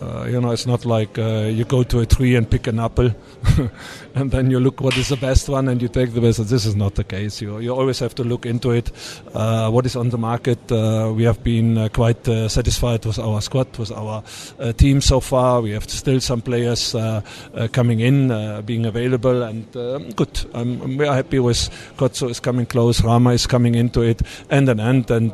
Uh, you know, it's not like uh, you go to a tree and pick an apple, and then you look what is the best one and you take the best. This is not the case. You you always have to look into it. Uh, what is on the market? Uh, we have been uh, quite uh, satisfied with our squad, with our team so far. We have still some players coming in, being available, and good. I'm, I'm, very happy with Kotso is coming close, Rama is coming into it, and an end, and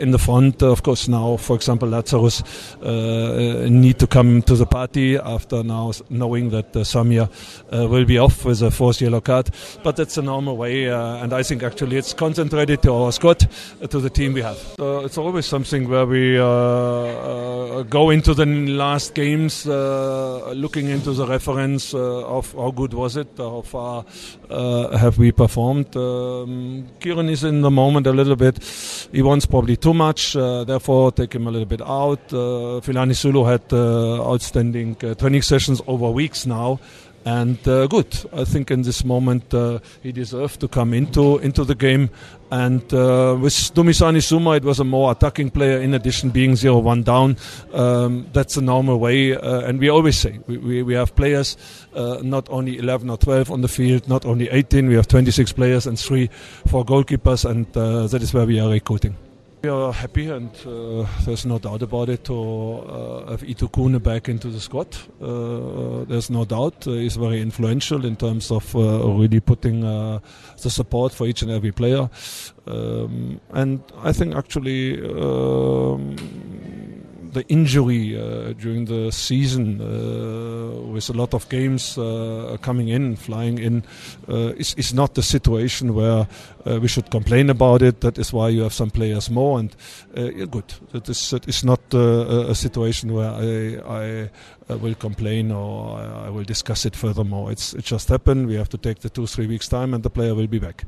in the front, of course, now, for example, Lazarous need to come to the party after now knowing that uh, Samir will be off with a fourth yellow card. But that's a normal way, uh, and I think actually it's concentrated to our squad, uh, to the team we have. Uh, it's always something where we go into the last games looking into the reference of how good was it, how far have we performed. Um, Kearyn is in the moment a little bit, he wants probably too much, therefore take him a little bit out. Uh, Philani Zulu had outstanding training sessions over weeks now and uh, good. I think in this moment uh, he deserved to come into into the game. And uh, with Dumisani Zuma, it was a more attacking player. In addition, being 0-1 down, um, that's a normal way. Uh, and we always say we, we, we have players, uh, not only 11 or 12 on the field, not only 18. We have 26 players and three for goalkeepers, and uh, that is where we are recruiting. We are happy, and uh, there's no doubt about it, to uh, have Itu back into the squad. Uh, there's no doubt. Uh, he's very influential in terms of uh, really putting uh, the support for each and every player. Um, and I think actually. Um, the injury uh, during the season uh, with a lot of games uh, coming in, flying in, is, is not the situation where we should complain about it. That is why you have some players more, and yeah, good. That is, that is not a situation where I, I will complain or I will discuss it furthermore. It's it just happened. We have to take the two three weeks time, and the player will be back.